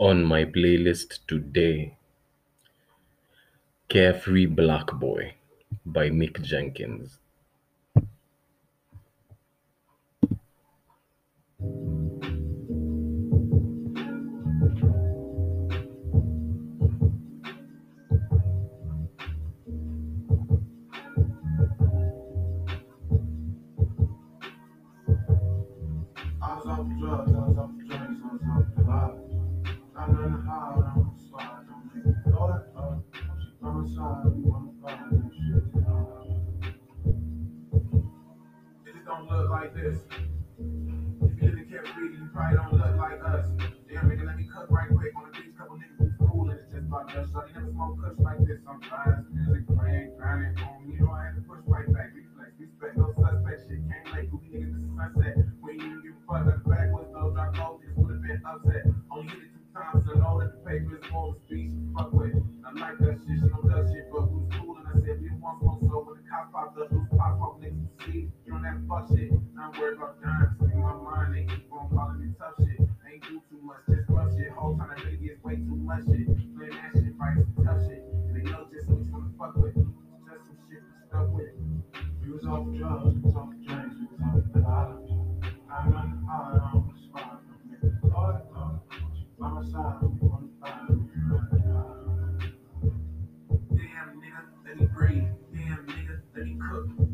On my playlist today, Carefree Black Boy by Mick Jenkins. I off drugs, Only hit it two times. And know that the paper is more of a speech. Fuck. I like that shit. She don't do shit, but who's cool. And I said, we want smoke. So when the cops popped up, those pop up niggas to see. You don't have fuck shit. Not worried about dimes. In my mind, they keep on calling me tough shit. Ain't do too much, just rough shit. Whole time that really gets way too much shit. Playing that shit, right? Some tough shit. And they know just who you wanna fuck with. Just some shit we stuck with. We was off drugs, we was off drinks, we was off the vibes. I'm on the high, I'm on the spot. That far. By my side, Let me breathe. Damn, nigga, let me cook.